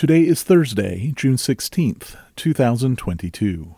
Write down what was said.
Today is Thursday, June 16th, 2022.